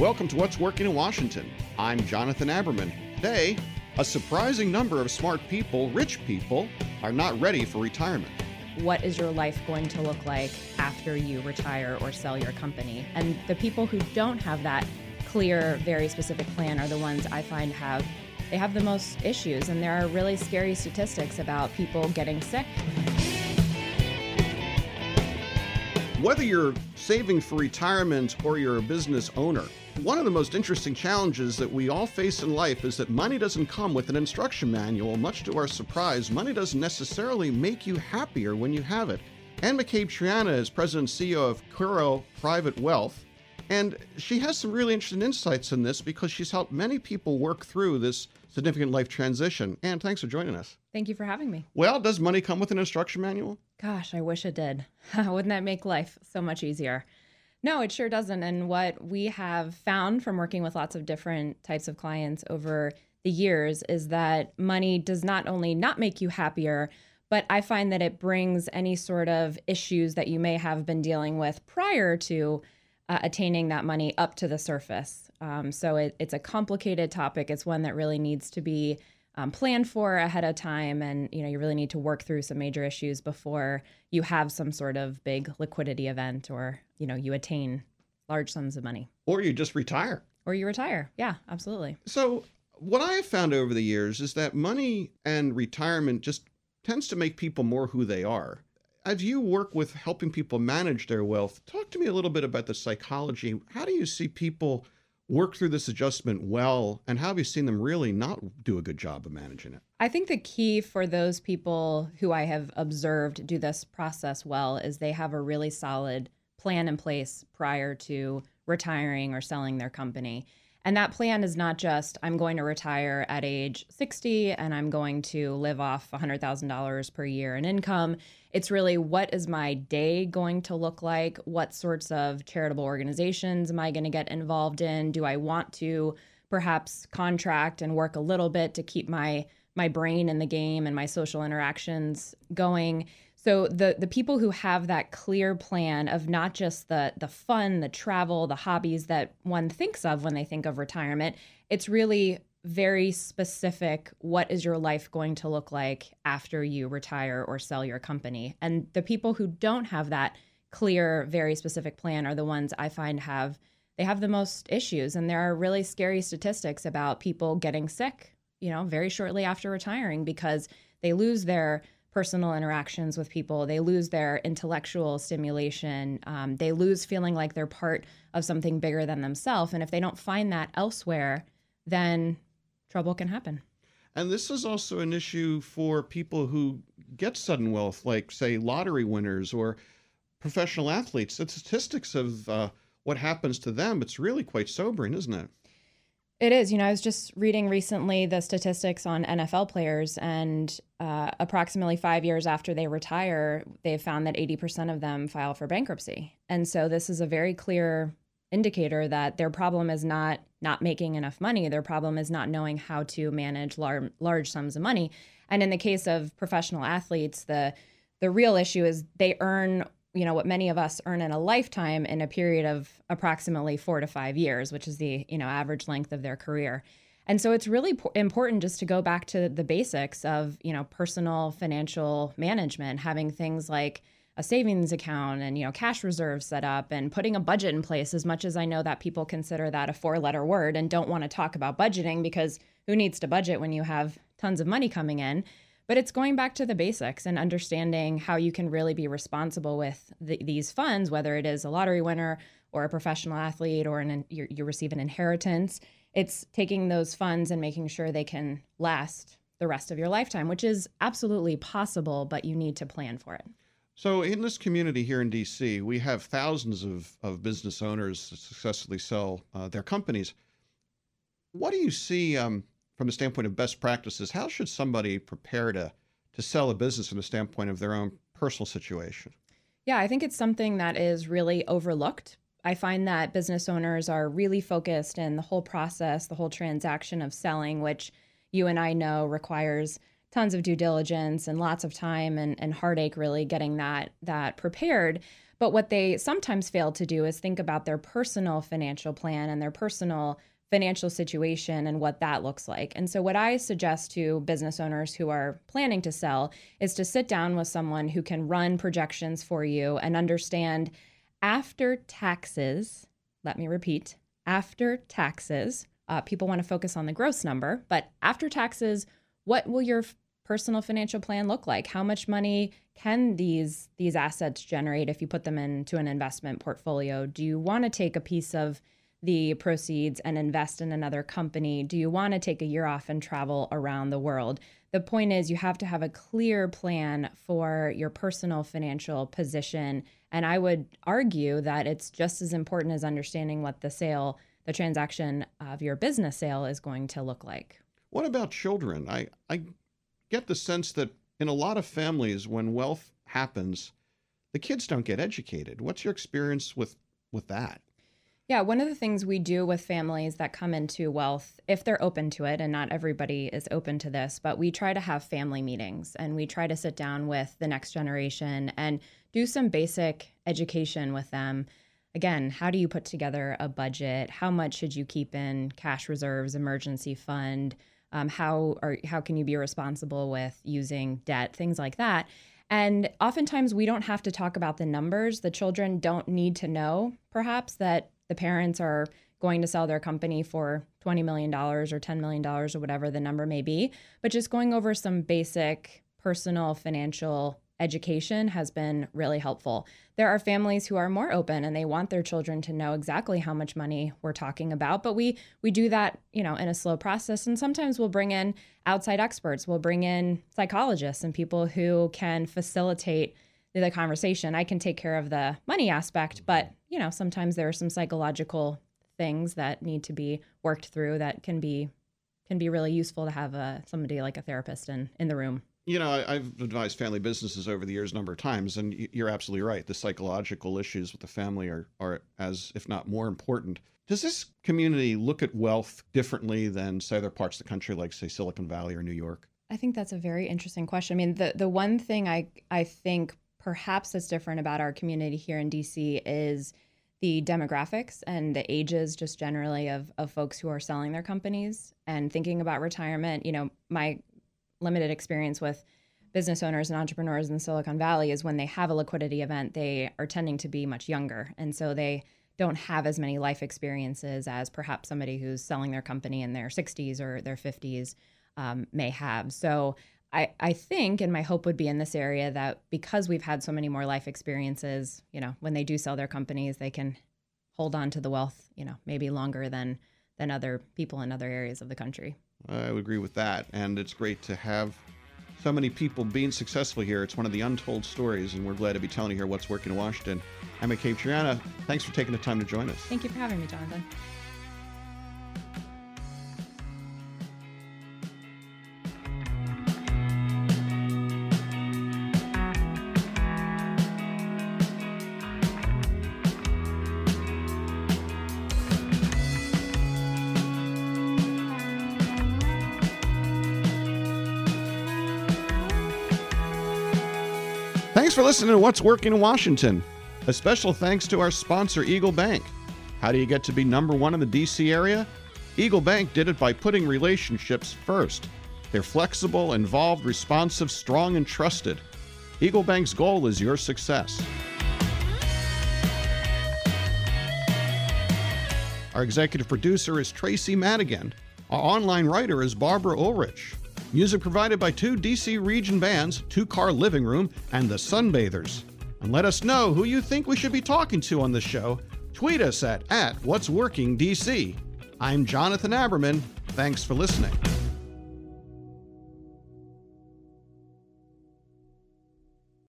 Welcome to What's Working in Washington. I'm Jonathan Aberman. Today, a surprising number of smart people, rich people, are not ready for retirement. What is your life going to look like after you retire or sell your company? And the people who don't have that clear, very specific plan are the ones I find have they have the most issues and there are really scary statistics about people getting sick. Whether you're saving for retirement or you're a business owner, one of the most interesting challenges that we all face in life is that money doesn't come with an instruction manual. Much to our surprise, money doesn't necessarily make you happier when you have it. Anne McCabe Triana is president and CEO of Curo Private Wealth, and she has some really interesting insights in this because she's helped many people work through this significant life transition. Anne, thanks for joining us. Thank you for having me. Well, does money come with an instruction manual? Gosh, I wish it did. Wouldn't that make life so much easier? No, it sure doesn't. And what we have found from working with lots of different types of clients over the years is that money does not only not make you happier, but I find that it brings any sort of issues that you may have been dealing with prior to uh, attaining that money up to the surface. Um, so it, it's a complicated topic. It's one that really needs to be um, plan for ahead of time and you know you really need to work through some major issues before you have some sort of big liquidity event or you know you attain large sums of money. Or you just retire. Or you retire. Yeah absolutely. So what i have found over the years is that money and retirement just tends to make people more who they are. As you work with helping people manage their wealth talk to me a little bit about the psychology. How do you see people work through this adjustment well and how have you seen them really not do a good job of managing it? I think the key for those people who i have observed do this process well is they have a really solid plan in place prior to retiring or selling their company and that plan is not just I'm going to retire at age 60 and I'm going to live off $100,000 per year in income. It's really what is my day going to look like? What sorts of charitable organizations am I going to get involved in? Do I want to perhaps contract and work a little bit to keep my my brain in the game and my social interactions going? So the the people who have that clear plan of not just the the fun, the travel, the hobbies that one thinks of when they think of retirement, it's really very specific what is your life going to look like after you retire or sell your company. And the people who don't have that clear, very specific plan are the ones I find have they have the most issues and there are really scary statistics about people getting sick, you know, very shortly after retiring because they lose their personal interactions with people. They lose their intellectual stimulation. Um, they lose feeling like they're part of something bigger than themselves. And if they don't find that elsewhere, then trouble can happen. And this is also an issue for people who get sudden wealth, like, say, lottery winners or professional athletes. The statistics of uh, what happens to them, it's really quite sobering, isn't it? It is. You know, I was just reading recently the statistics on NFL players, and uh, approximately five years after they retire, they've found that 80% of them file for bankruptcy. And so, this is a very clear indicator that their problem is not not making enough money. Their problem is not knowing how to manage lar- large sums of money. And in the case of professional athletes, the the real issue is they earn you know what many of us earn in a lifetime in a period of approximately four to five years which is the you know average length of their career. And so it's really po- important just to go back to the basics of you know personal financial management having things like a savings account and you know cash reserves set up and putting a budget in place as much as i know that people consider that a four letter word and don't want to talk about budgeting because who needs to budget when you have tons of money coming in but it's going back to the basics and understanding how you can really be responsible with the, these funds, whether it is a lottery winner or a professional athlete or an, you, you receive an inheritance. It's taking those funds and making sure they can last the rest of your lifetime, which is absolutely possible, but you need to plan for it. So, in this community here in DC, we have thousands of, of business owners that successfully sell uh, their companies. What do you see um, from the standpoint of best practices, how should somebody prepare to to sell a business from the standpoint of their own personal situation? Yeah, I think it's something that is really overlooked. I find that business owners are really focused in the whole process, the whole transaction of selling, which you and I know requires tons of due diligence and lots of time and, and heartache really getting that that prepared But what they sometimes fail to do is think about their personal financial plan and their personal financial situation and what that looks like. And so, what I suggest to business owners who are planning to sell is to sit down with someone who can run projections for you and understand after taxes, let me repeat, after taxes, uh, people want to focus on the gross number, but after taxes, what will your personal financial plan look like? How much money can these these assets generate if you put them into an investment portfolio? Do you want to take a piece of the proceeds and invest in another company? Do you want to take a year off and travel around the world? The point is, you have to have a clear plan for your personal financial position. And I would argue that it's just as important as understanding what the sale, the transaction of your business sale is going to look like. What about children? I, I get the sense that in a lot of families, when wealth happens, the kids don't get educated. What's your experience with with that? Yeah, one of the things we do with families that come into wealth, if they're open to it, and not everybody is open to this, but we try to have family meetings and we try to sit down with the next generation and do some basic education with them. Again, how do you put together a budget? How much should you keep in cash reserves, emergency fund? um, how are how can you be responsible with using debt, things like that. And oftentimes we don't have to talk about the numbers. The children don't need to know, perhaps, that the parents are going to sell their company for $20 million or $10 million or whatever the number may be. But just going over some basic personal financial education has been really helpful. There are families who are more open and they want their children to know exactly how much money we're talking about, but we we do that, you know, in a slow process and sometimes we'll bring in outside experts, we'll bring in psychologists and people who can facilitate the conversation. I can take care of the money aspect, but, you know, sometimes there are some psychological things that need to be worked through that can be can be really useful to have a somebody like a therapist in in the room you know, I, have advised family businesses over the years a number of times, and you're absolutely right. The psychological issues with the family are, are as, if not more important. Does this community look at wealth differently than, say, other parts of the country, like, say, Silicon Valley or New York? I think that's a very interesting question. I mean, the, the one thing I, I think perhaps that's different about our community here in DC is the demographics and the ages just generally of, of folks who are selling their companies and thinking about retirement. You know, my limited experience with business owners and entrepreneurs in Silicon Valley is when they have a liquidity event, they are tending to be much younger. And so they don't have as many life experiences as perhaps somebody who's selling their company in their 60s or their 50s um, may have. So I, I think, and my hope would be in this area that because we've had so many more life experiences, you know, when they do sell their companies, they can hold on to the wealth, you know, maybe longer than than other people in other areas of the country. I would agree with that. And it's great to have so many people being successful here. It's one of the untold stories, and we're glad to be telling you here what's working in Washington. I'm McCabe Triana. Thanks for taking the time to join us. Thank you for having me, Jonathan. Thanks for listening to What's Working in Washington. A special thanks to our sponsor, Eagle Bank. How do you get to be number one in the DC area? Eagle Bank did it by putting relationships first. They're flexible, involved, responsive, strong, and trusted. Eagle Bank's goal is your success. Our executive producer is Tracy Madigan. Our online writer is Barbara Ulrich. Music provided by two DC region bands, Two Car Living Room and The Sunbathers. And let us know who you think we should be talking to on the show. Tweet us at, at What's Working DC. I'm Jonathan Aberman. Thanks for listening.